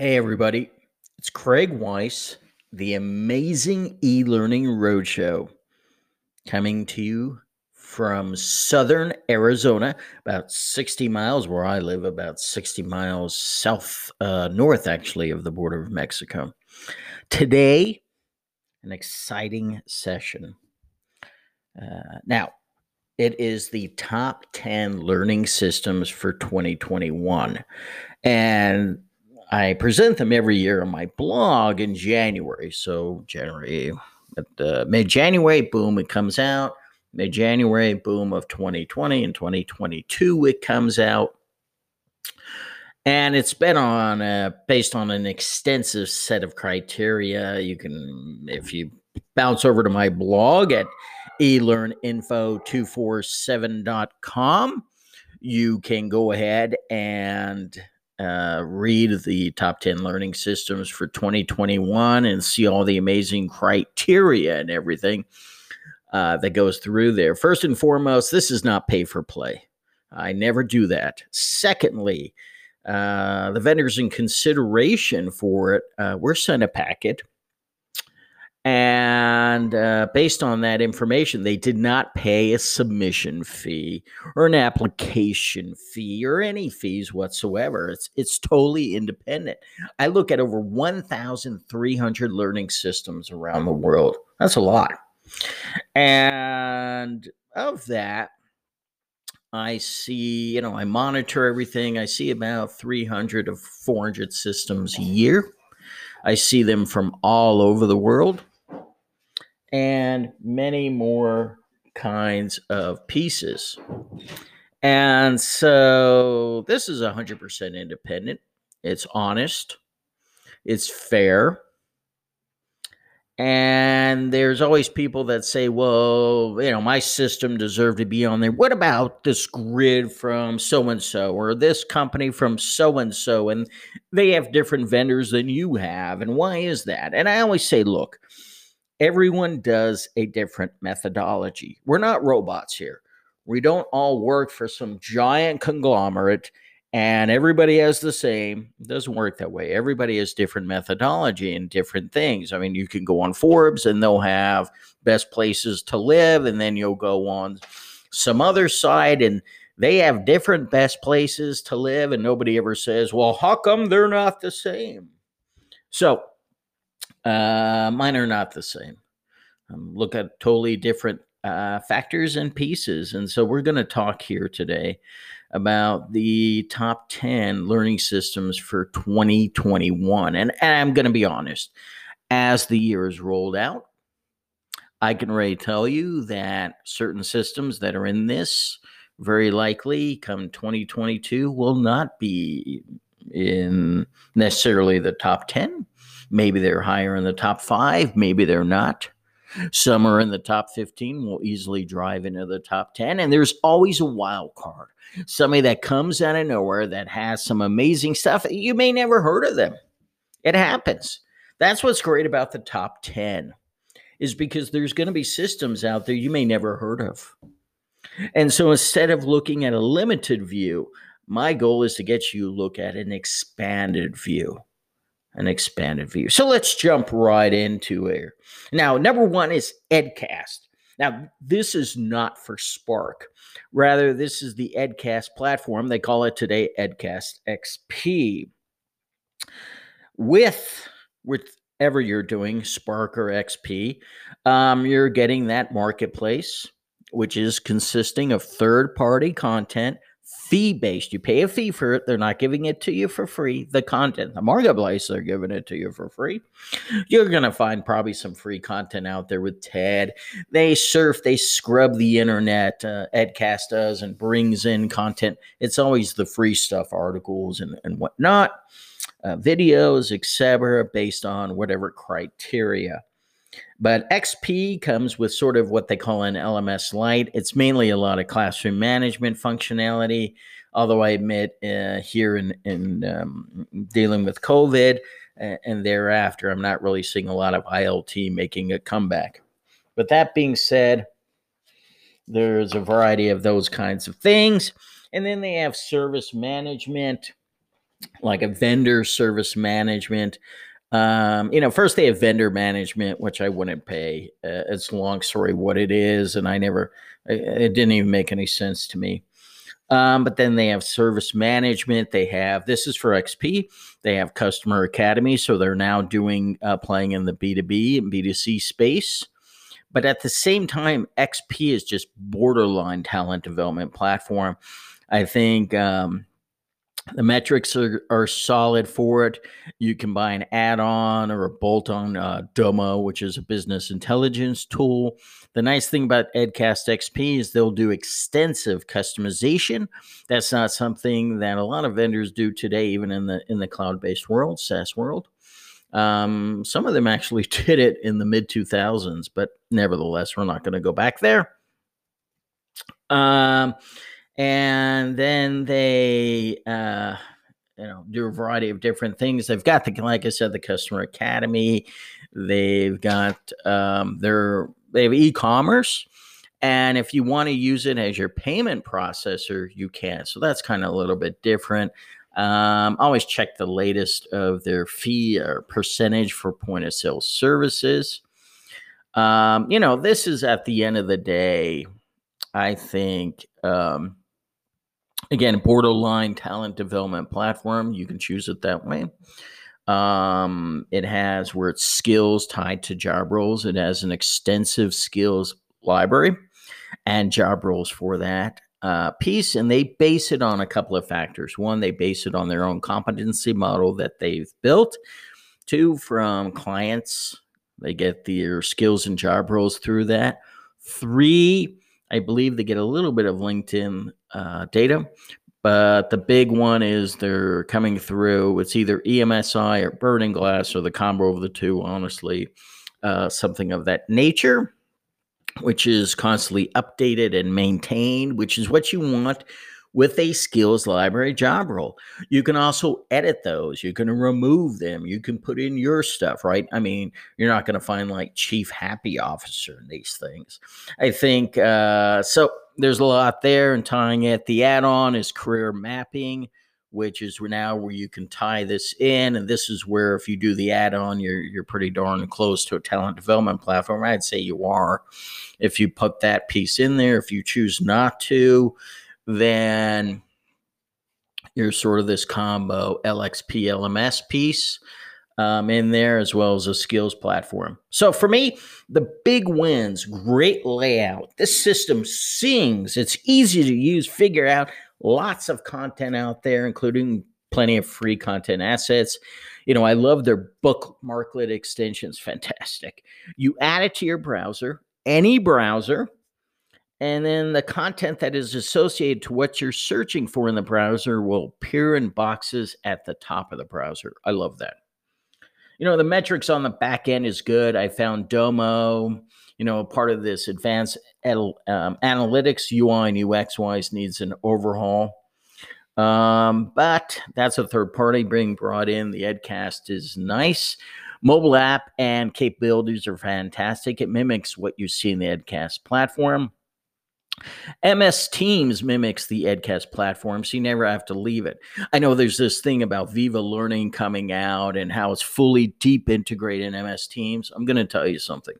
Hey, everybody. It's Craig Weiss, the amazing e learning roadshow, coming to you from southern Arizona, about 60 miles where I live, about 60 miles south, uh, north actually, of the border of Mexico. Today, an exciting session. Uh, now, it is the top 10 learning systems for 2021. And I present them every year on my blog in January. So January, uh, mid January, boom, it comes out. Mid January, boom of 2020 and 2022, it comes out. And it's been on uh, based on an extensive set of criteria. You can, if you bounce over to my blog at elearninfo247.com, you can go ahead and uh, read the top 10 learning systems for 2021 and see all the amazing criteria and everything uh, that goes through there. First and foremost, this is not pay for play. I never do that. Secondly, uh, the vendors in consideration for it, uh, we're sent a packet and uh, based on that information, they did not pay a submission fee or an application fee or any fees whatsoever. It's it's totally independent. I look at over 1,300 learning systems around the world. That's a lot. And of that, I see, you know, I monitor everything. I see about 300 of 400 systems a year. I see them from all over the world and many more kinds of pieces. And so this is 100% independent. It's honest. It's fair. And there's always people that say, well, you know, my system deserved to be on there. What about this grid from so and so or this company from so and so? And they have different vendors than you have. And why is that? And I always say, look, everyone does a different methodology. We're not robots here. We don't all work for some giant conglomerate and everybody has the same. It doesn't work that way. Everybody has different methodology and different things. I mean, you can go on Forbes and they'll have best places to live, and then you'll go on some other site and they have different best places to live, and nobody ever says, Well, how come they're not the same? So uh, mine are not the same. Um, look at totally different uh, factors and pieces. And so we're going to talk here today about the top 10 learning systems for 2021. And, and I'm going to be honest, as the year is rolled out, I can already tell you that certain systems that are in this very likely come 2022 will not be in necessarily the top 10 Maybe they're higher in the top five, maybe they're not. Some are in the top 15, will easily drive into the top 10. And there's always a wild card somebody that comes out of nowhere that has some amazing stuff. You may never heard of them. It happens. That's what's great about the top 10 is because there's going to be systems out there you may never heard of. And so instead of looking at a limited view, my goal is to get you look at an expanded view an expanded view. So let's jump right into it. Now, number one is Edcast. Now, this is not for Spark. Rather, this is the Edcast platform. They call it today Edcast XP. With whatever you're doing, Spark or XP, um, you're getting that marketplace, which is consisting of third party content fee based. You pay a fee for it. They're not giving it to you for free. The content, the marketplace, they're giving it to you for free. You're going to find probably some free content out there with TED. They surf, they scrub the internet. Uh, Edcast does and brings in content. It's always the free stuff, articles and, and whatnot, uh, videos, etc., based on whatever criteria. But XP comes with sort of what they call an LMS Lite. It's mainly a lot of classroom management functionality. Although I admit, uh, here in in um, dealing with COVID and thereafter, I'm not really seeing a lot of ILT making a comeback. But that being said, there's a variety of those kinds of things, and then they have service management like a vendor service management. Um, you know, first they have vendor management, which I wouldn't pay. Uh, it's a long story what it is, and I never, it didn't even make any sense to me. Um, but then they have service management. They have this is for XP. They have Customer Academy, so they're now doing uh, playing in the B two B and B two C space. But at the same time, XP is just borderline talent development platform. I think um, the metrics are, are solid for it. You can buy an add on or a bolt on uh, Domo, which is a business intelligence tool. The nice thing about Edcast XP is they'll do extensive customization. That's not something that a lot of vendors do today, even in the in the cloud based world, SaaS world. Um, some of them actually did it in the mid 2000s, but nevertheless, we're not going to go back there. Um, and then they uh, you know do a variety of different things. They've got the like i said the customer academy. They've got um, their they have e-commerce. And if you want to use it as your payment processor you can. So that's kind of a little bit different. Um, always check the latest of their fee or percentage for point of sale services. Um, you know this is at the end of the day i think um, again borderline talent development platform. You can choose it that way. Um, it has where it's skills tied to job roles. It has an extensive skills library and job roles for that uh, piece and they base it on a couple of factors. One they base it on their own competency model that they've built. Two from clients they get their skills and job roles through that. Three I believe they get a little bit of LinkedIn uh, data, but the big one is they're coming through. It's either EMSI or Burning Glass or the combo of the two, honestly, uh, something of that nature, which is constantly updated and maintained, which is what you want with a skills library job role. You can also edit those. You can remove them. You can put in your stuff, right? I mean, you're not going to find like chief happy officer in these things. I think uh, so. There's a lot there, and tying it. The add-on is career mapping, which is now where you can tie this in, and this is where if you do the add-on, you're you're pretty darn close to a talent development platform. I'd say you are. If you put that piece in there, if you choose not to, then you're sort of this combo LXP LMS piece um, in there as well as a skills platform. So for me, the big wins, great layout. This system sings. It's easy to use, figure out lots of content out there, including plenty of free content assets. You know, I love their bookmarklet extensions. Fantastic. You add it to your browser, any browser, and then the content that is associated to what you're searching for in the browser will appear in boxes at the top of the browser. I love that. You know, the metrics on the back end is good. I found Domo, you know, part of this advanced um, analytics UI and UX wise needs an overhaul. Um, but that's a third party being brought in. The Edcast is nice. Mobile app and capabilities are fantastic. It mimics what you see in the Edcast platform. MS Teams mimics the Edcast platform, so you never have to leave it. I know there's this thing about Viva Learning coming out and how it's fully deep integrated in MS Teams. I'm going to tell you something.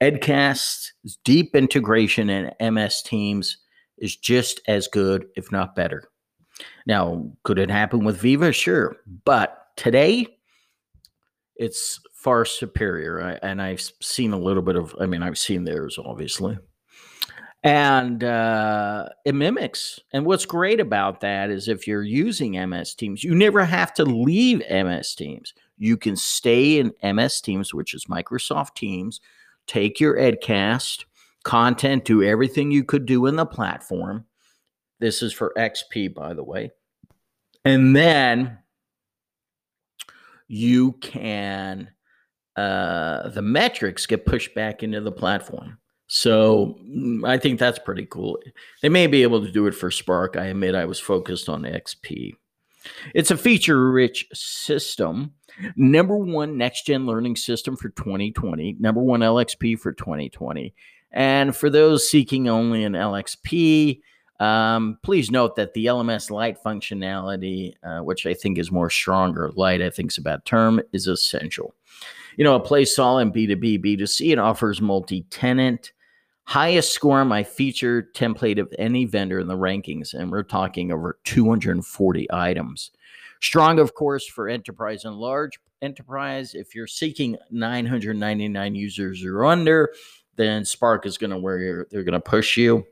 Edcast's deep integration in MS Teams is just as good, if not better. Now, could it happen with Viva? Sure. But today, it's far superior. and I've seen a little bit of, I mean, I've seen theirs, obviously and uh, it mimics. And what's great about that is if you're using MS Teams, you never have to leave MS Teams. You can stay in MS Teams, which is Microsoft Teams, take your Edcast content, do everything you could do in the platform. This is for XP, by the way. And then you can, uh, the metrics get pushed back into the platform. So mm, I think that's pretty cool. They may be able to do it for Spark. I admit I was focused on XP. It's a feature rich system. Number one next gen learning system for 2020, number one LXP for 2020. And for those seeking only an LXP, Um, please note that the LMS Lite functionality, uh, which I think is more stronger, Lite I think is bad term, is essential. You know, it plays solid B2B, B2C. It offers multi-tenant, highest score on my feature template of any vendor in the rankings, and we're talking over 240 items. Strong, of course, for enterprise and large enterprise. If you're seeking 999 users or under, then Spark is going to where they're going to push you.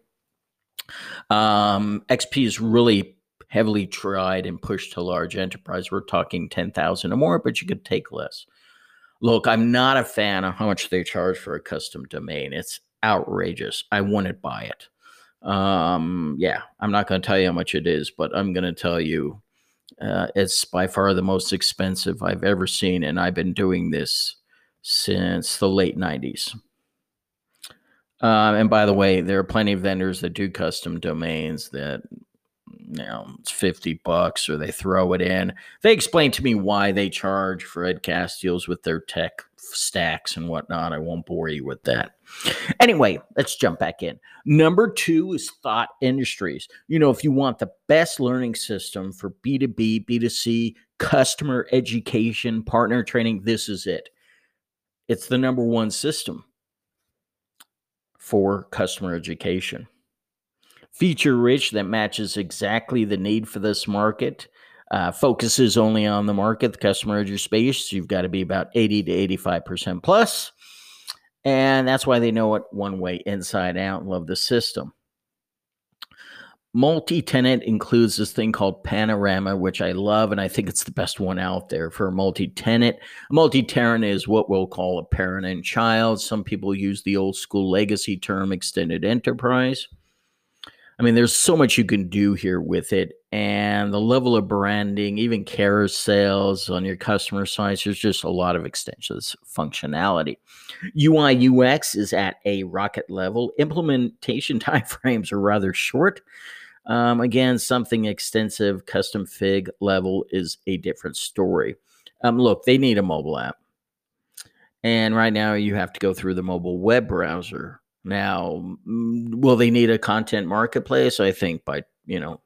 Um, XP is really heavily tried and pushed to large enterprise. We're talking 10,000 or more, but you could take less. Look, I'm not a fan of how much they charge for a custom domain. It's outrageous. I wouldn't buy it. Um, yeah, I'm not going to tell you how much it is, but I'm going to tell you uh, it's by far the most expensive I've ever seen, and I've been doing this since the late 90s. Uh, and by the way, there are plenty of vendors that do custom domains that you know it's 50 bucks or they throw it in. They explain to me why they charge for Ed Castiel's with their tech stacks and whatnot. I won't bore you with that. Anyway, let's jump back in. Number two is Thought Industries. You know, if you want the best learning system for B2B, B2C, customer education, partner training, this is it. It's the number one system for customer education. Feature rich that matches exactly the need for this market. Uh, focuses only on the market, the customer edge space. You've got to be about 80 to 85% plus. And that's why they know it one way inside out love the system. Multi tenant includes this thing called Panorama, which I love, and I think it's the best one out there for multi tenant. Multi tenant is what we'll call a parent and child. Some people use the old school legacy term extended enterprise. I mean, there's so much you can do here with it, and the level of branding, even carousels on your customer sites, there's just a lot of extensions, functionality. UI UX is at a rocket level. Implementation timeframes are rather short. Um, again, something extensive, custom fig level is a different story. Um, look, they need a mobile app. And right now, you have to go through the mobile web browser. Now, will they need a content marketplace? I think by, you know,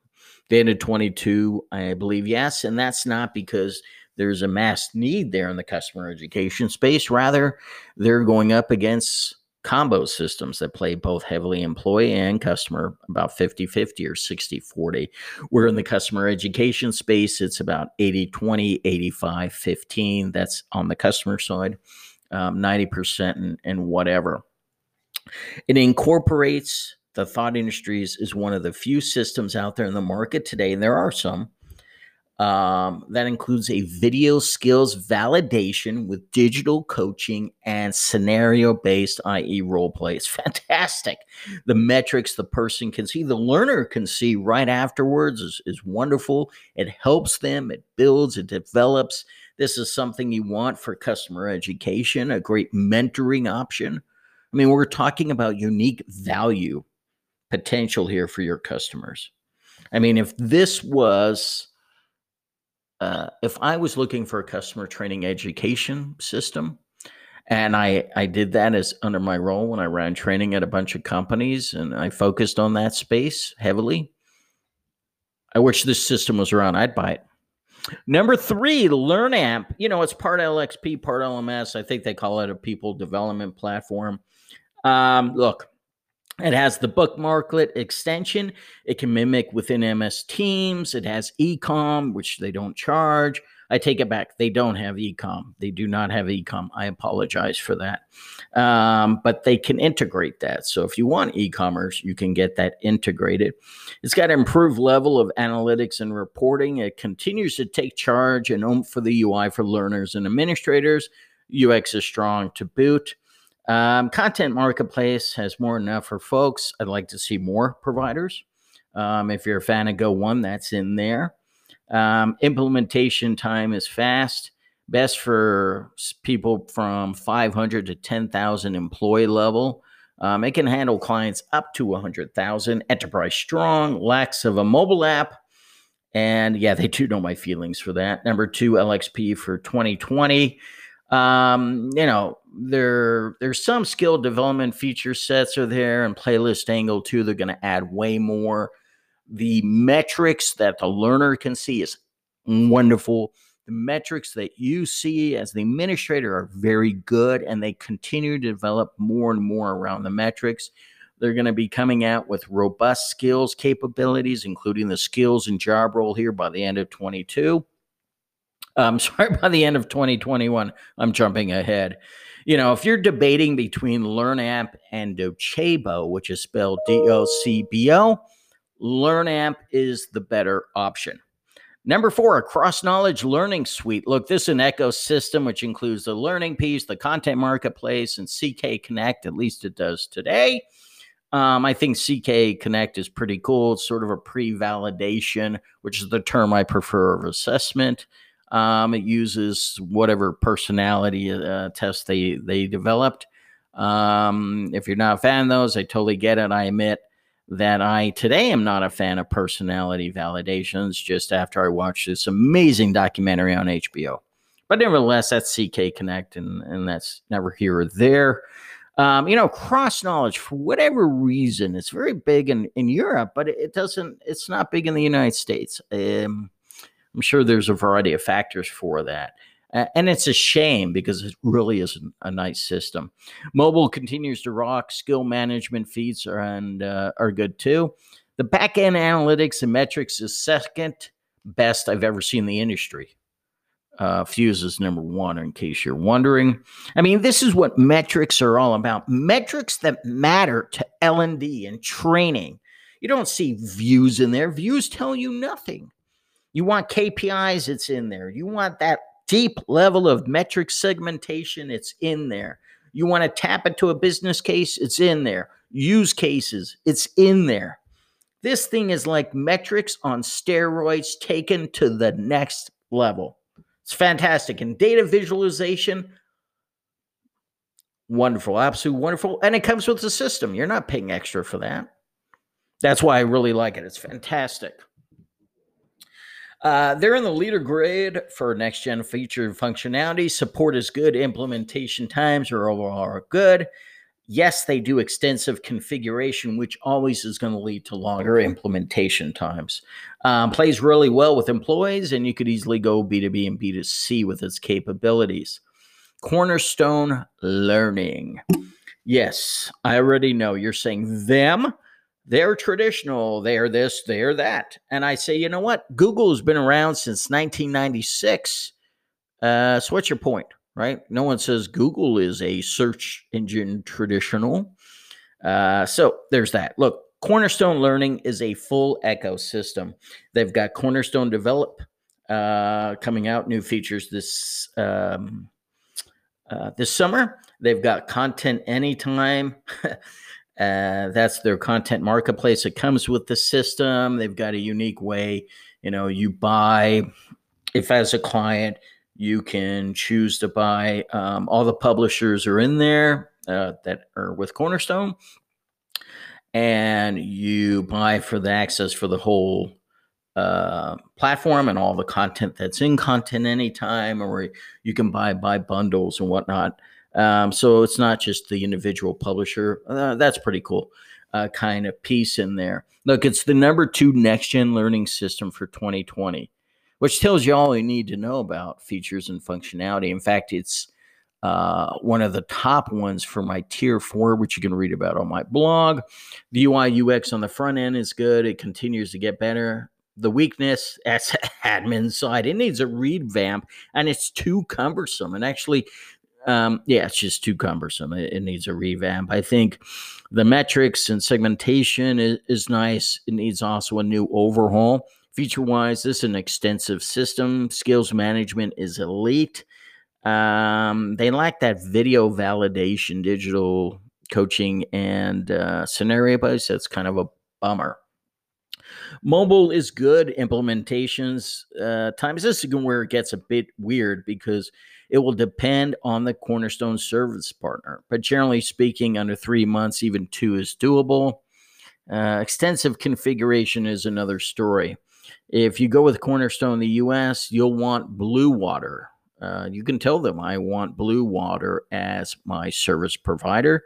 the end of 22, I believe yes. And that's not because there's a mass need there in the customer education space. Rather, they're going up against combo systems that play both heavily employee and customer about 50 50 or 60 40 where in the customer education space it's about 80 20 85 15 that's on the customer side um, 90% and, and whatever it incorporates the thought industries is one of the few systems out there in the market today and there are some um, that includes a video skills validation with digital coaching and scenario based, i.e., role play. It's fantastic. The metrics the person can see, the learner can see right afterwards is, is wonderful. It helps them, it builds, it develops. This is something you want for customer education, a great mentoring option. I mean, we're talking about unique value potential here for your customers. I mean, if this was uh, if I was looking for a customer training education system, and I I did that as under my role when I ran training at a bunch of companies, and I focused on that space heavily. I wish this system was around. I'd buy it. Number three, LearnAmp. You know, it's part LXP, part LMS. I think they call it a people development platform. Um, look, it has the bookmarklet extension. It can mimic within MS Teams. It has ecom, which they don't charge. I take it back. They don't have ecom. They do not have ecom. I apologize for that. Um, but they can integrate that. So if you want e commerce, you can get that integrated. It's got improved level of analytics and reporting. It continues to take charge and own for the UI for learners and administrators. UX is strong to boot. Um, content marketplace has more than enough for folks. I'd like to see more providers. Um, if you're a fan of Go One, that's in there. Um, implementation time is fast. Best for people from 500 to 10,000 employee level. Um, it can handle clients up to 100,000. Enterprise strong, lacks of a mobile app. And yeah, they do know my feelings for that. Number two, LXP for 2020 um, you know, there there's some skill development feature sets are there and playlist angle too. They're going to add way more. The metrics that the learner can see is wonderful. The metrics that you see as the administrator are very good, and they continue to develop more and more around the metrics. They're going to be coming out with robust skills capabilities, including the skills and job role here by the end of 22. I'm sorry, by the end of 2021. I'm jumping ahead. You know, if you're debating between LearnAmp and Docebo, which is spelled D O C B O, LearnAmp is the better option. Number four, a CrossKnowledge learning suite. Look, this is an ecosystem which includes the learning piece, the content marketplace, and CK Connect. At least it does today. Um, I think CK Connect is pretty cool. It's sort of a pre validation, which is the term I prefer of assessment. Um, it uses whatever personality uh, test they, they developed. Um, if you're not a fan of those, I totally get it. I admit that I today am not a fan of personality validations just after I watched this amazing documentary on HBO. But nevertheless, that's CK Connect, and, and that's never here or there. Um, you know, CrossKnowledge for whatever reason, it's very big in, in Europe, but it doesn't, it's not big in the United States. Um, I'm sure there's a variety of factors for that. And it's a shame because it really is a, nice system. Mobile continues to rock. Skill management feeds are, and, uh, are good too. The back end analytics and metrics is second best I've ever seen in the industry. Uh, Fuse is number one, in case you're wondering. I mean, this is what metrics are all about. Metrics that matter to L and D and training. You don't see views in there. Views tell you nothing. You want KPIs, it's in there. You want that deep level of metric segmentation, it's in there. You want to tap into a business case, it's in there. Use cases, it's in there. This thing is like metrics on steroids taken to the next level. It's fantastic. And data visualization, wonderful, absolutely wonderful. And it comes with the system. You're not paying extra for that. That's why I really like it. It's fantastic. Uh, they're in the leader grade for next gen feature functionality. Support is good. Implementation times are overall good. Yes, they do extensive configuration, which always is going to lead to longer implementation times. Um, plays really well with employees, and you could easily go B2B and B2C with its capabilities. Cornerstone Learning. Yes, I already know you're saying them they're traditional, they're this, they're that. And I say, you know what? Google has been around since 1996. Uh, so what's your point, right? No one says Google is a search engine traditional. Uh, so there's that. Look, Cornerstone Learning is a full ecosystem. They've got Cornerstone Develop uh, coming out, new features this um, uh, this summer. They've got Content Anytime. Uh, that's their content marketplace. It comes with the system. They've got a unique way. You know, you buy, if as a client, you can choose to buy. Um, all the publishers are in there uh, that are with Cornerstone, and you buy for the access for the whole uh, platform and all the content that's in Content Anytime, or you can buy buy bundles and whatnot. Um, so it's not just the individual publisher. Uh, that's pretty cool. Uh, kind of piece in there. Look, it's the number two next gen learning system for 2020, which tells you all you need to know about features and functionality. In fact, it's uh, one of the top ones for my tier four, which you can read about on my blog. The UI UX on the front end is good, it continues to get better. The weakness as admin side, it needs a revamp and it's too cumbersome. And actually, um, yeah, it's just too cumbersome. It, it, needs a revamp. I think the metrics and segmentation is, is nice. It needs also a new overhaul. Feature wise, this is an extensive system. Skills management is elite. Um, they lack that video validation, digital coaching, and uh, scenario based. That's kind of a bummer. Mobile is good. Implementations uh, times this is where it gets a bit weird because it will depend on the cornerstone service partner, but generally speaking, under three months, even two is doable. Uh, extensive configuration is another story. If you go with Cornerstone in the US, you'll want Blue Water. Uh, you can tell them I want Blue Water as my service provider.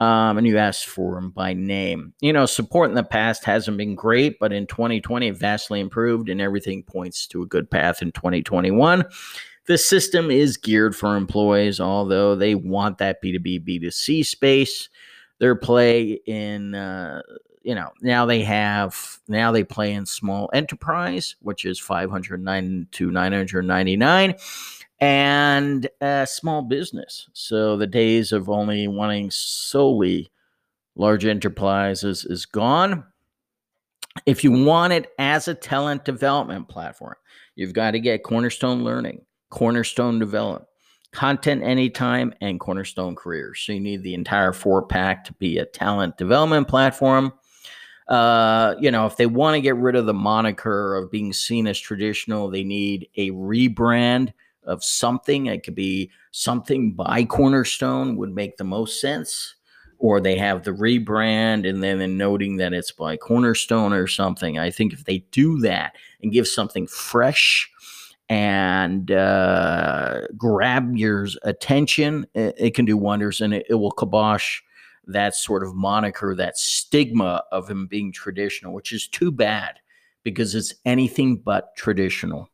um, and you ask for them by name. You know, support in the past hasn't been great, but in 2020, it vastly improved, and everything points to a good path in 2021. The system is geared for employees, although they want that B2B, B2C space. Their play in, uh, you know, now they have, now they play in small enterprise, which is 509 to 999 and a small business. So the days of only wanting solely large enterprises is gone. If you want it as a talent development platform, you've got to get Cornerstone Learning, Cornerstone Develop, Content Anytime, and Cornerstone Careers. So you need the entire four pack to be a talent development platform. Uh, you know, if they want to get rid of the moniker of being seen as traditional, they need a rebrand of something. It could be something by Cornerstone would make the most sense. Or they have the rebrand and then noting that it's by Cornerstone or something. I think if they do that and give something fresh and uh, grab your attention, it, it, can do wonders and it, it will kibosh that sort of moniker, that stigma of him being traditional, which is too bad because it's anything but traditional.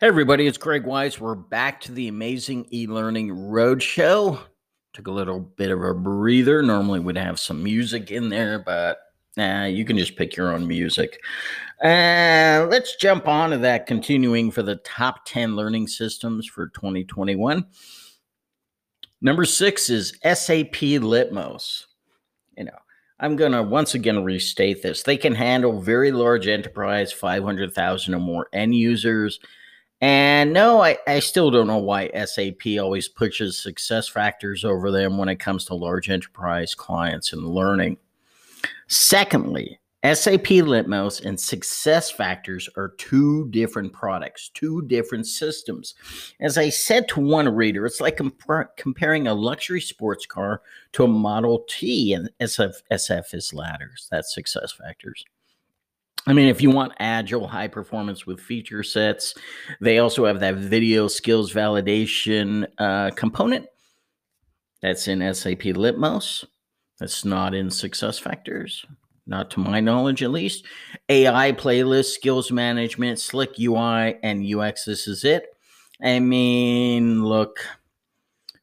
Hey, everybody, it's Craig Weiss. We're back to the Amazing E Learning Roadshow. Took a little bit of a breather. Normally, we'd have some music in there, but nah, you can just pick your own music. Uh, let's jump on to that, continuing for the top 10 learning systems for 2021. Number six is SAP Litmos. You know, I'm going to once again restate this. They can handle very large enterprise, 500,000 or more end users and no, I, I still don't know why SAP always pushes SuccessFactors over them when it comes to large enterprise clients and learning. Secondly, SAP Litmos and SuccessFactors are two different products, two different systems. As I said to one reader, it's like comp- comparing a luxury sports car to a Model T, and SF, SF is ladders. That's SuccessFactors. I mean, if you want agile high performance with feature sets, they also have that video skills validation uh, component. That's in SAP Litmos. That's not in Success Factors, not to my knowledge at least. AI playlist, skills management, slick UI, and UX. This is it. I mean, look,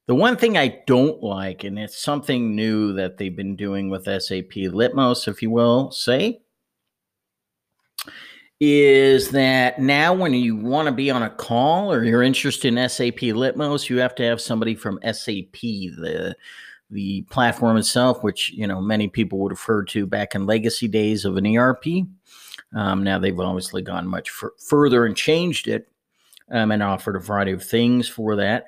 the one thing I don't like, and it's something new that they've been doing with SAP Litmos, if you will say, is that now when you want to be on a call or you're interested in SAP Litmos, you have to have somebody from SAP, the the platform itself, which you know many people would refer to back in legacy days of an ERP. Um, now they've obviously gone much f- further and changed it um, and offered a variety of things for that.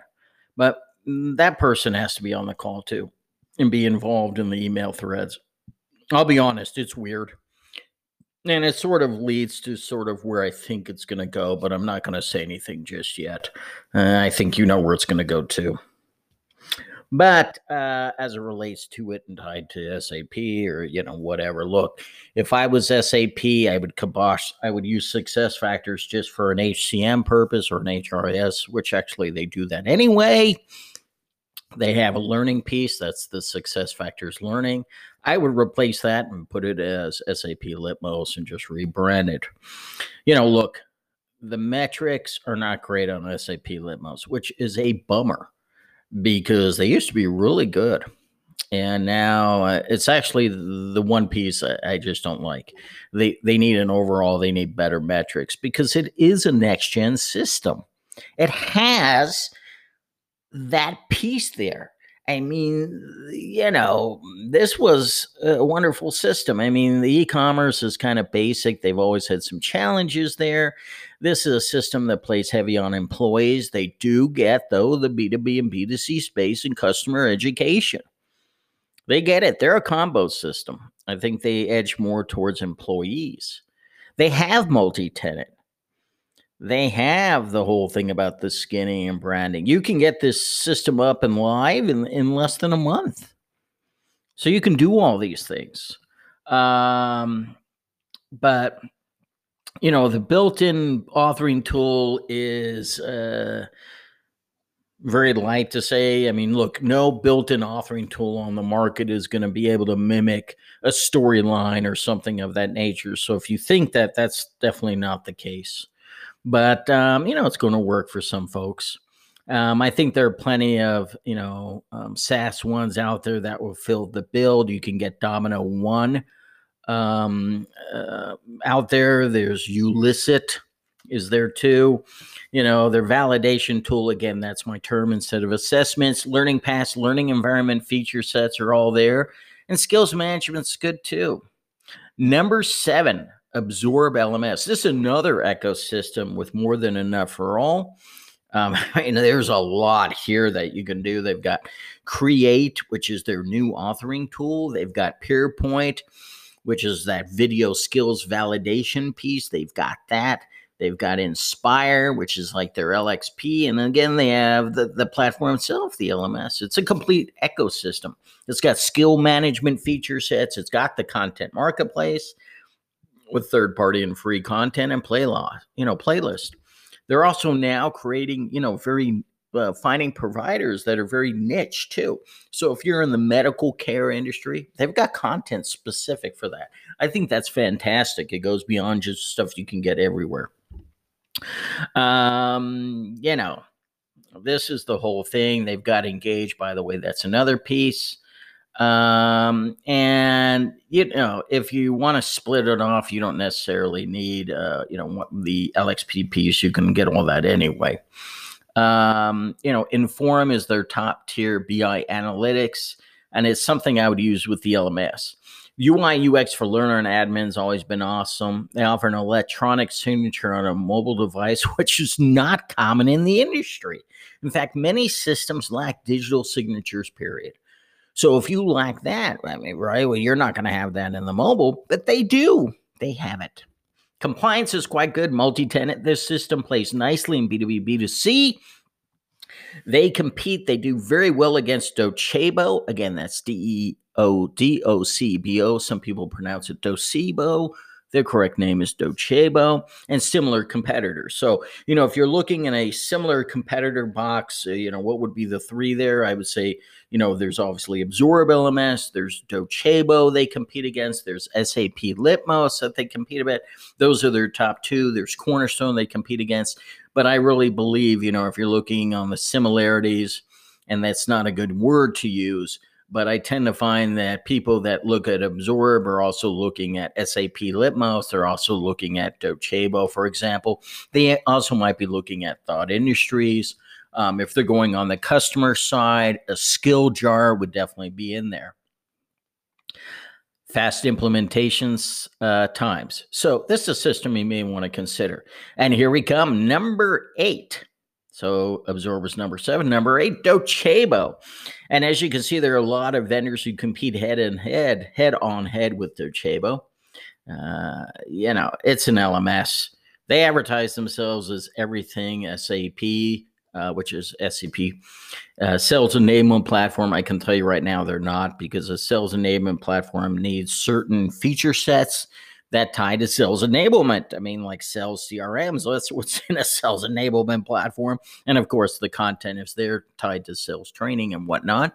But that person has to be on the call too and be involved in the email threads. I'll be honest, it's weird and it sort of leads to sort of where I think it's going to go, but I'm not going to say anything just yet. Uh, I think you know where it's going to go to. But uh, as it relates to it and tied to SAP or you know whatever, look, if I was SAP, I would kibosh. I would use SuccessFactors just for an HCM purpose or an HRIS, which actually they do that anyway. They have a learning piece that's the SuccessFactors learning. I would replace that and put it as SAP Litmos and just rebrand it. You know, look, the metrics are not great on SAP Litmos, which is a bummer because they used to be really good. And now uh, it's actually the one piece I, I just don't like. They they need an overall, they need better metrics because it is a next gen system. It has that piece there I mean, you know, this was a wonderful system. I mean, the e commerce is kind of basic. They've always had some challenges there. This is a system that plays heavy on employees. They do get, though, the B2B and B2C space and customer education. They get it. They're a combo system. I think they edge more towards employees. They have multi tenant they have the whole thing about the skinning and branding. You can get this system up and live in, in less than a month. So you can do all these things. Um, but, you know, the built in authoring tool is uh, very light to say. I mean, look, no built in authoring tool on the market is going to be able to mimic a storyline or something of that nature. So if you think that, that's definitely not the case. But, um, you know, it's going to work for some folks. Um, I think there are plenty of, you know, um, SaaS ones out there that will fill the build. You can get dominKnow ONE um, uh, out there. There's Elucidat is there too. You know, their validation tool, again, that's my term instead of assessments, learning paths, learning environment feature sets are all there. And skills management's good too. Number seven, Absorb LMS. This is another ecosystem with more than enough for all. Um, and there's a lot here that you can do. They've got Create, which is their new authoring tool. They've got PeerPoint, which is that video skills validation piece. They've got that. They've got Inspire, which is like their LXP. And again, they have the, the platform itself, the LMS. It's a complete ecosystem. It's got skill management feature sets, it's got the content marketplace with third party and free content and play law, you know, playlist. They're also now creating, you know, very uh, finding providers that are very niche too. So if you're in the medical care industry, they've got content specific for that. I think that's fantastic. It goes beyond just stuff you can get everywhere. Um, you know, this is the whole thing. They've got engaged, by the way. That's another piece. Um, and you know, if you want to split it off, you don't necessarily need, uh, you know, the LXP piece. You can get all that anyway. Um, you know, Inform is their top tier BI analytics, and it's something I would use with the LMS. UI UX for learner and admins always been awesome. They offer an electronic signature on a mobile device, which is not common in the industry. In fact, many systems lack digital signatures, period. So if you lack that, I mean, right, well, you're not going to have that in the mobile, but they do. They have it. Compliance is quite good. Multi tenant, this system plays nicely in B2B, B2C. They compete, they do very well against Docebo. Again, that's D E O D O C B O. Some people pronounce it Docebo. The correct name is Docebo and similar competitors. So, you know, if you're looking in a similar competitor box, uh, you know, what would be the three there? I would say, you know, there's obviously Absorb LMS, there's Docebo they compete against, there's SAP Litmos that they compete about. Those are their top two. There's Cornerstone they compete against. But I really believe, you know, if you're looking on the similarities, and that's not a good word to use, but I tend to find that people that look at Absorb are also looking at SAP Litmos. They're also looking at Docebo, for example. They also might be looking at Thought Industries. Um, if they're going on the customer side, a Skilljar would definitely be in there. Fast implementations uh, times. So, this is a system you may want to consider. And here we come, number eight so Absorbers number seven, number eight, Docebo. And as you can see, there are a lot of vendors who compete head and head, head on head with Docebo. Uh, you know, it's an LMS. They advertise themselves as everything SAP, uh, which is SAP uh, sales enablement platform. I can tell you right now they're not because a sales enablement platform needs certain feature sets that tie to sales enablement. I mean, like sales CRM. So that's what's in a sales enablement platform. And of course, the content is there tied to sales training and whatnot.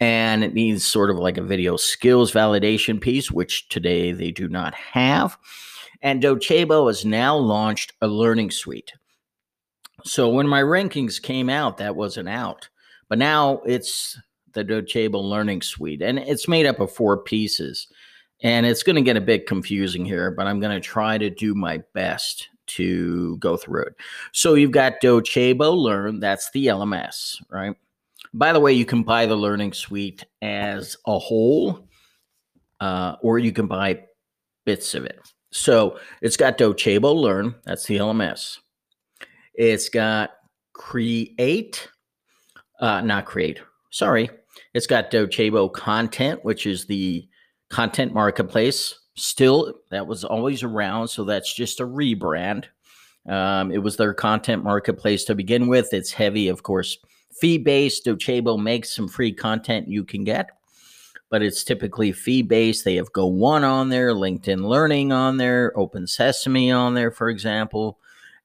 And it needs sort of like a video skills validation piece, which today they do not have. And Docebo has now launched a learning suite. So when my rankings came out, that wasn't out. But now it's the Docebo Learning Suite, and it's made up of four pieces. And it's going to get a bit confusing here, but I'm going to try to do my best to go through it. So you've got Docebo Learn, that's the LMS, right? By the way, you can buy the Learning Suite as a whole, uh, or you can buy bits of it. So it's got Docebo Learn, that's the LMS. It's got Create, uh, not Create, sorry. It's got Docebo Content, which is the content marketplace. Still that was always around so that's just a rebrand. Um, it was their content marketplace to begin with. It's heavy of course fee based docebo makes some free content you can get but it's typically fee based they have go one on there linkedin learning on there open sesame on there for example.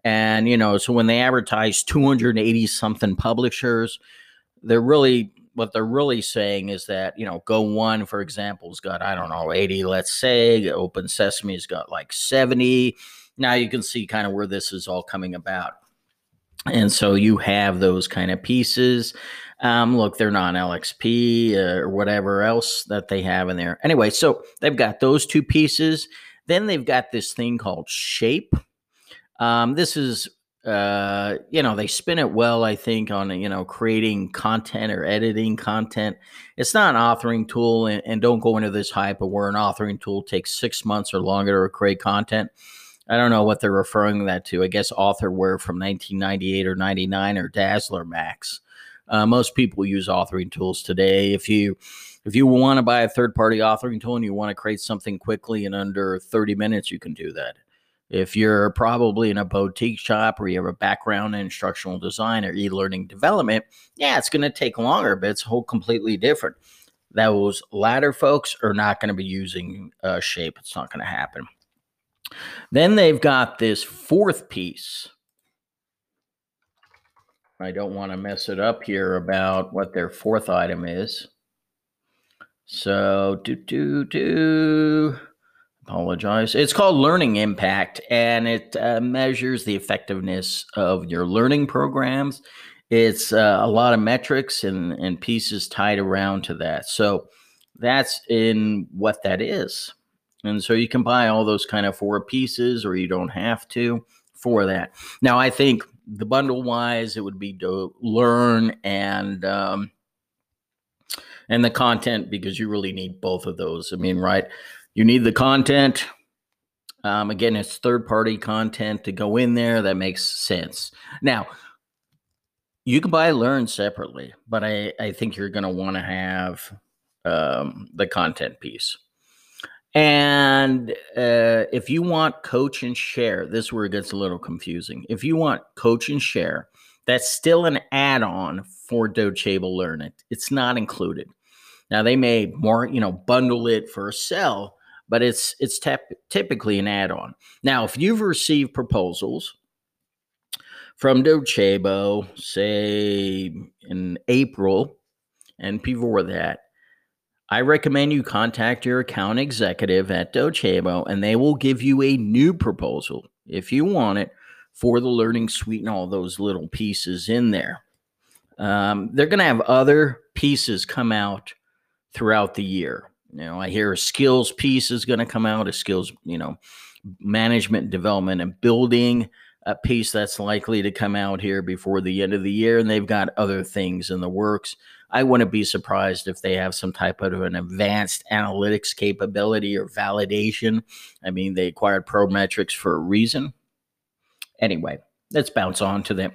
And, you know, so when they advertise 280 something publishers, they're really, what they're really saying is that, you know, Go One, for example, has got, I don't know, 80, let's say. Open Sesame's got like 70. Now you can see kind of where this is all coming about. And so you have those kind of pieces. Um, look, they're not LXP uh, or whatever else that they have in there. Anyway, so they've got those two pieces. Then they've got this thing called Shape. Um, this is, uh, you know, they spin it well, I think, on, you know, creating content or editing content. It's not an authoring tool, and, and don't go into this hype of where an authoring tool takes six months or longer to create content. I don't know what they're referring that to. I guess Authorware from 1998 or 99 or Dazzler Max. Uh, most people use authoring tools today. If you if you want to buy a third party authoring tool and you want to create something quickly in under 30 minutes, you can do that. If you're probably in a boutique shop or you have a background in instructional design or e learning development, yeah, it's going to take longer, but it's whole completely different. Those latter folks are not going to be using uh, Shape. It's not going to happen. Then they've got this fourth piece. I don't want to mess it up here about what their fourth item is. So, do, do, do. Apologize. It's called Learning Impact, and it uh, measures the effectiveness of your learning programs. It's uh, a lot of metrics and, and pieces tied around to that. So that's in what that is. And so you can buy all those kind of four pieces, or you don't have to for that. Now, I think the bundle wise, it would be to learn and um, and the content because you really need both of those. I mean, right? You need the content. Um, again, it's third party content to go in there that makes sense. Now, you can buy Learn separately, but I, I think you're going to want to have um, the content piece. And uh, if you want coach and share, this is where it gets a little confusing. If you want coach and share, that's still an add on for Docebo Learn It. It's not included. Now they may more, you know, bundle it for a sell, but it's it's tep- typically an add-on. Now, if you've received proposals from Docebo, say in April and before that, I recommend you contact your account executive at Docebo and they will give you a new proposal if you want it for the learning suite and all those little pieces in there. Um, they're going to have other pieces come out throughout the year. You know, I hear a skills piece is going to come out, a skills, you know, management development and building a piece that's likely to come out here before the end of the year. And they've got other things in the works. I wouldn't be surprised if they have some type of an advanced analytics capability or validation. I mean, they acquired Prometrics for a reason. Anyway, let's bounce on to them.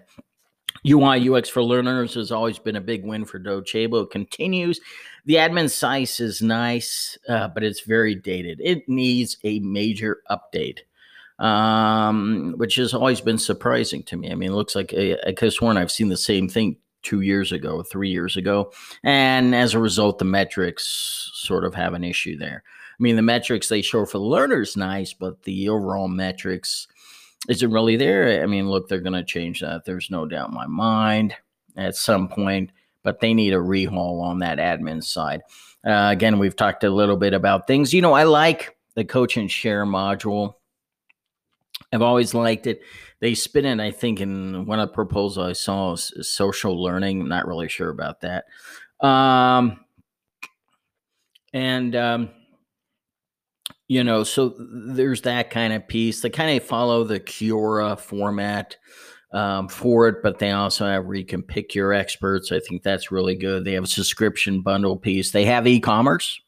UI UX for learners has always been a big win for Docebo. It continues. The admin size is nice, uh, but it's very dated. It needs a major update, um, which has always been surprising to me. I mean, it looks like I, I could have sworn I've seen the same thing two years ago, three years ago, and as a result, the metrics sort of have an issue there. I mean, the metrics they show for the learners nice, but the overall metrics is it really there? I mean, look, they're going to change that. There's no doubt in my mind at some point, but they need a rehaul on that admin side. Uh, again, we've talked a little bit about things. You know, I like the coach and share module. I've always liked it. They spin it, I think, in one of the proposals I saw is, social learning. I'm not really sure about that. Um, and um, you know, so there's that kind of piece. They kind of follow the Quora format um, for it, but they also have where you can pick your experts. I think that's really good. They have a subscription bundle piece. They have e-commerce.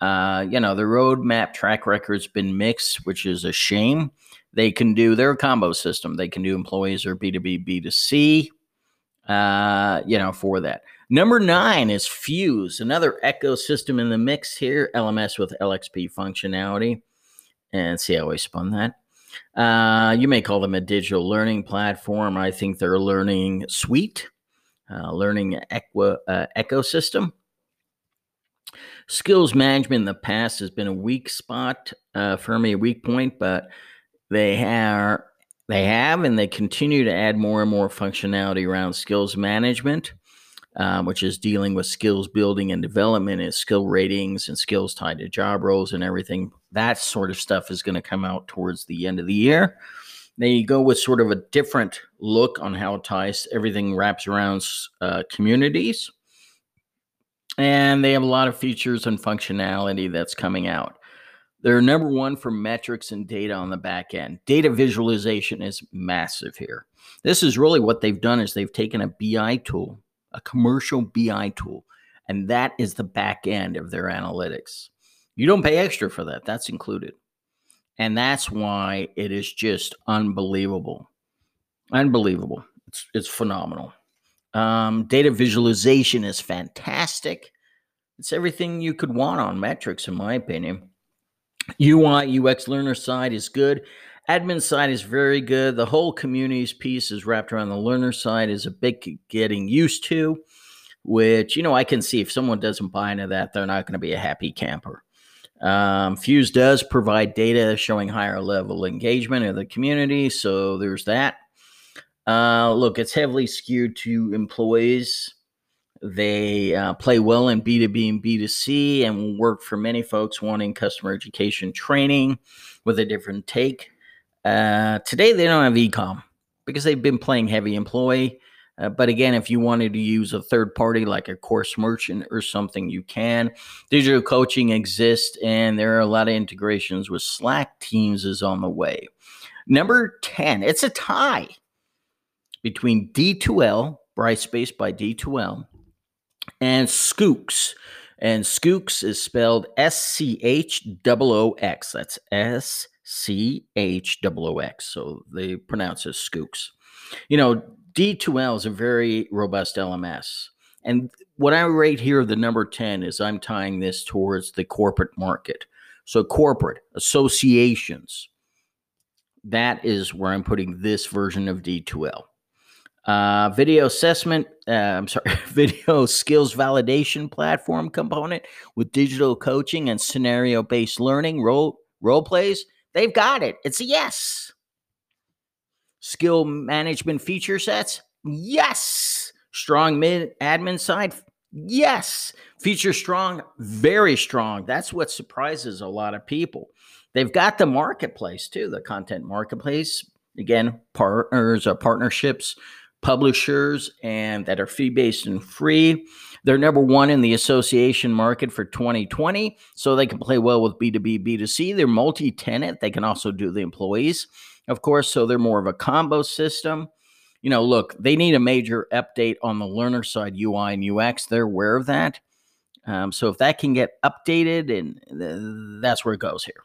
Uh, you know, the roadmap track record's been mixed, which is a shame. They can do their combo system. They can do employees or B2B, B2C, uh, you know, for that. Number nine is Fuse, another ecosystem in the mix here, LMS with LXP functionality. And see how I spun that. Uh, you may call them a digital learning platform. I think they're learning suite, uh, learning equa, uh, ecosystem. Skills management in the past has been a weak spot uh, for me, a weak point, but they are they have and they continue to add more and more functionality around skills management, um, which is dealing with skills building and development and skill ratings and skills tied to job roles and everything. That sort of stuff is going to come out towards the end of the year. They go with sort of a different look on how it ties everything wraps around uh, communities. And they have a lot of features and functionality that's coming out. They're number one for metrics and data on the back end. Data visualization is massive here. This is really what they've done is they've taken a BI tool, a commercial BI tool, and that is the back end of their analytics. You don't pay extra for that. That's included. And that's why it is just unbelievable. Unbelievable. It's, it's phenomenal. Um, data visualization is fantastic. It's everything you could want on metrics, in my opinion. UI, UX learner side is good. Admin side is very good. The whole communities piece is wrapped around the learner side is a big getting used to, which, you know, I can see if someone doesn't buy into that, they're not going to be a happy camper. Um, Fuse does provide data showing higher level engagement of the community, so there's that. Uh, look, it's heavily skewed to employees. They uh, play well in B2B and B2C and work for many folks wanting customer education training with a different take. Uh, today, they don't have ecom because they've been playing heavy employee. Uh, but again, if you wanted to use a third party like a course merchant or something, you can. Digital coaching exists, and there are a lot of integrations with Slack. Teams is on the way. Number 10, it's a tie between D2L, Brightspace by D2L, and Schoox. And Schoox is spelled S C H O O X. That's S C H O O X. So they pronounce it Skooks. You know, D2L is a very robust LMS. And what I rate here, the number 10, is I'm tying this towards the corporate market. So, corporate associations, that is where I'm putting this version of D2L. Uh, video assessment, uh, I'm sorry, video skills validation platform component with digital coaching and scenario based learning, role, role plays. They've got it. It's a yes. Skill management feature sets? Yes. Strong mid admin side? Yes. Feature strong? Very strong. That's what surprises a lot of people. They've got the marketplace too, the content marketplace. Again, partners, or partnerships, publishers, and that are fee based and free. They're number one in the association market for 2020, so they can play well with B2B, B2C. They're multi tenant. They can also do the employees of course, so they're more of a combo system. You know, look, they need a major update on the learner side, UI and UX. They're aware of that. Um, so if that can get updated, and th- that's where it goes here.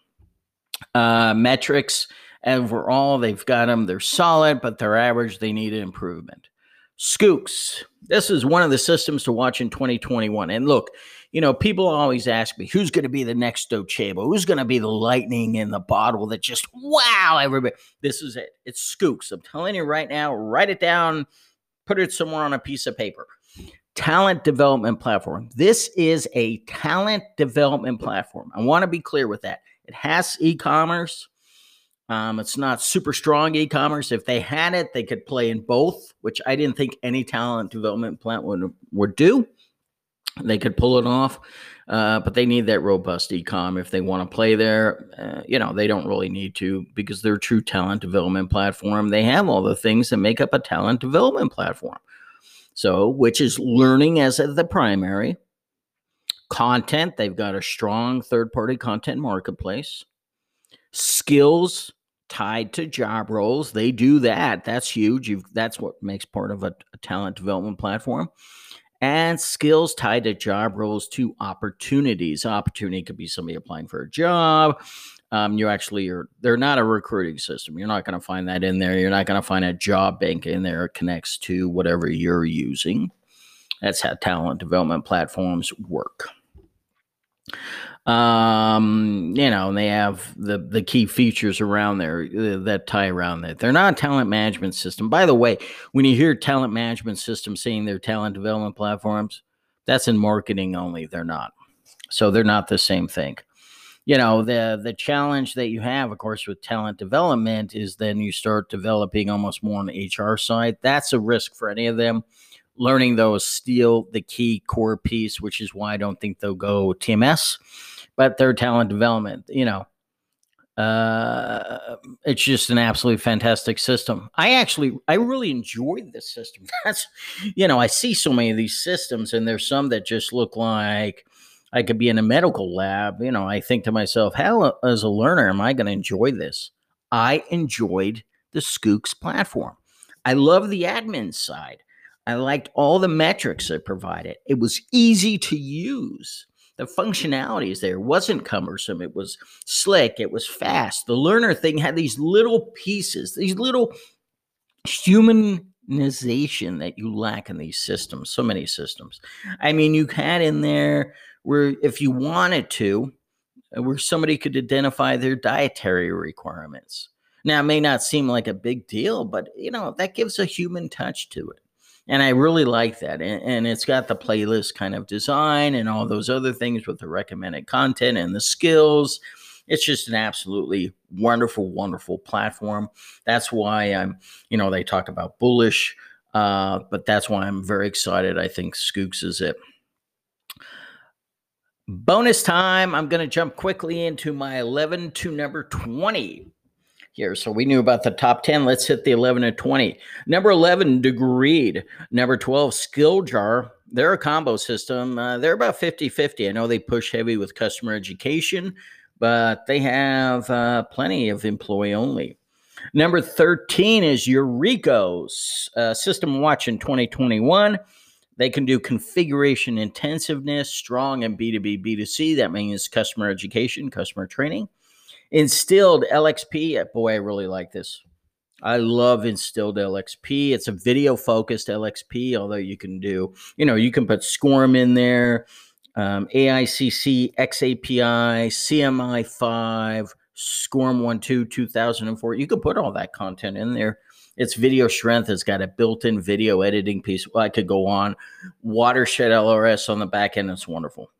Uh, metrics overall, they've got them. They're solid, but they're average. They need an improvement. Schoox. This is one of the systems to watch in 2021. And look, you know, people always ask me, who's going to be the next Docebo? Who's going to be the lightning in the bottle that just, wow, everybody. This is it. It's Schoox. I'm telling you right now, write it down, put it somewhere on a piece of paper. Talent development platform. This is a talent development platform. I want to be clear with that. It has e commerce. Um, it's not super strong e commerce. If they had it, they could play in both, which I didn't think any talent development plant would, would do. They could pull it off, uh, but they need that robust ecom if they want to play there. Uh, you know, they don't really need to because they're a true talent development platform. They have all the things that make up a talent development platform. So, which is learning as the primary content. They've got a strong third party content marketplace, skills tied to job roles. They do that. That's huge. You've, that's what makes part of a, a talent development platform and skills tied to job roles to opportunities. Opportunity could be somebody applying for a job. Um, you actually are they're not a recruiting system. You're not going to find that in there. You're not going to find a job bank in there. It connects to whatever you're using. That's how talent development platforms work um you know and they have the the key features around there uh, that tie around that. They're not a talent management system. By the way when you hear talent management system saying they're talent development platforms that's in marketing only. They're not. So they're not the same thing. You know the the challenge that you have of course with talent development is then you start developing almost more on the hr side. That's a risk for any of them learning those steal the key core piece which is why i don't think they'll go tms but their talent development you know uh, it's just an absolutely fantastic system. I actually, I really enjoyed this system. That's, you know, I see so many of these systems, and there's some that just look like I could be in a medical lab. You know, I think to myself, how as a learner am I going to enjoy this? I enjoyed the Schoox platform. I love the admin side. I liked all the metrics it provided. It was easy to use the functionality is there. Wasn't cumbersome. It was slick. It was fast. The learner thing had these little pieces, these little humanization that you lack in these systems, so many systems. I mean, you had in there where if you wanted to, uh, where somebody could identify their dietary requirements. Now, it may not seem like a big deal, but you know, that gives a human touch to it and I really like that. And, and, it's got the playlist kind of design and all those other things with the recommended content and the skills. It's just an absolutely wonderful, wonderful platform. That's why I'm, you know, they talk about bullish, uh, but that's why I'm very excited. I think Schoox is it. Bonus time. I'm going to jump quickly into my 11 to number 20 here. So we knew about the top 10. Let's hit the 11 and 20. Number 11, Degreed. Number 12, Skilljar. They're a combo system. Uh, they're about 50 50. I know they push heavy with customer education, but they have uh, plenty of employee only. Number 13 is Eurekos uh, System Watch in 2021. They can do configuration intensiveness, strong and B2B, B2C. That means customer education, customer training. Instilled LXP. Boy, I really like this. I love Instilled LXP. It's a video focused LXP, although you can do, you know, you can put SCORM in there, um, AICC, XAPI, CMI5, SCORM 1.2, 2004. You can put all that content in there. Its video strength It's got a built in video editing piece. I could go on. Watershed LRS on the back end. It's wonderful.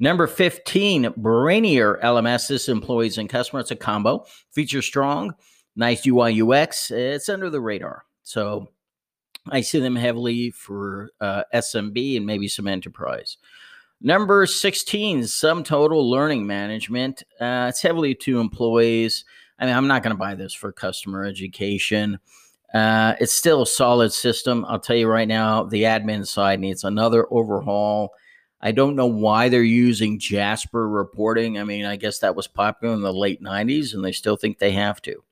Number 15, Brainier LMS. This employees and customers. It's a combo. Feature strong, nice UI UX. It's under the radar. So I see them heavily for uh, SMB and maybe some enterprise. Number 16, SumTotal Learning Management. Uh, it's heavily to employees. I mean, I'm not going to buy this for customer education. Uh, it's still a solid system. I'll tell you right now, the admin side needs another overhaul. I don't know why they're using Jasper reporting. I mean, I guess that was popular in the late 90s, and they still think they have to.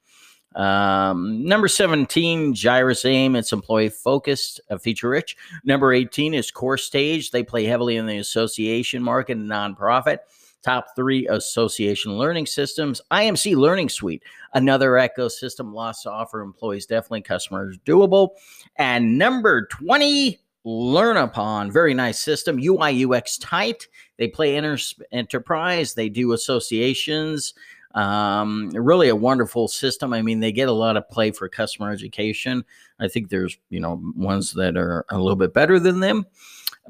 Um, number 17, Gyrus AIM. It's employee focused, uh, feature rich. Number 18 is Core Stage. They play heavily in the association market and nonprofit. Top three association learning systems. IMC Learning Suite, another ecosystem loss to offer employees, definitely customers doable. And number 20, Learnupon, very nice system. UI UX tight. They play enter- enterprise. They do associations. Um, really a wonderful system. I mean, they get a lot of play for customer education. I think there's you know ones that are a little bit better than them,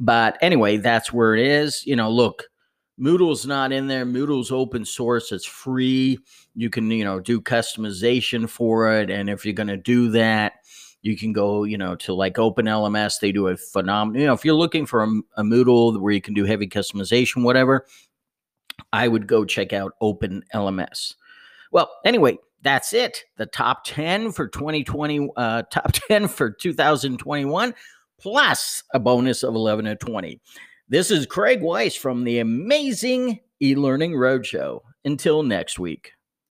but anyway, that's where it is. You know, look, Moodle's not in there. Moodle's open source. It's free. You can you know do customization for it, and if you're going to do that you can go, you know, to like Open LMS. They do a phenomenal, you know, if you're looking for a, a Moodle where you can do heavy customization, whatever, I would go check out Open LMS. Well, anyway, that's it. The top 10 for 2020, uh, top 10 for 2021, plus a bonus of 11 to 20. This is Craig Weiss from the amazing e learning roadshow. Until next week.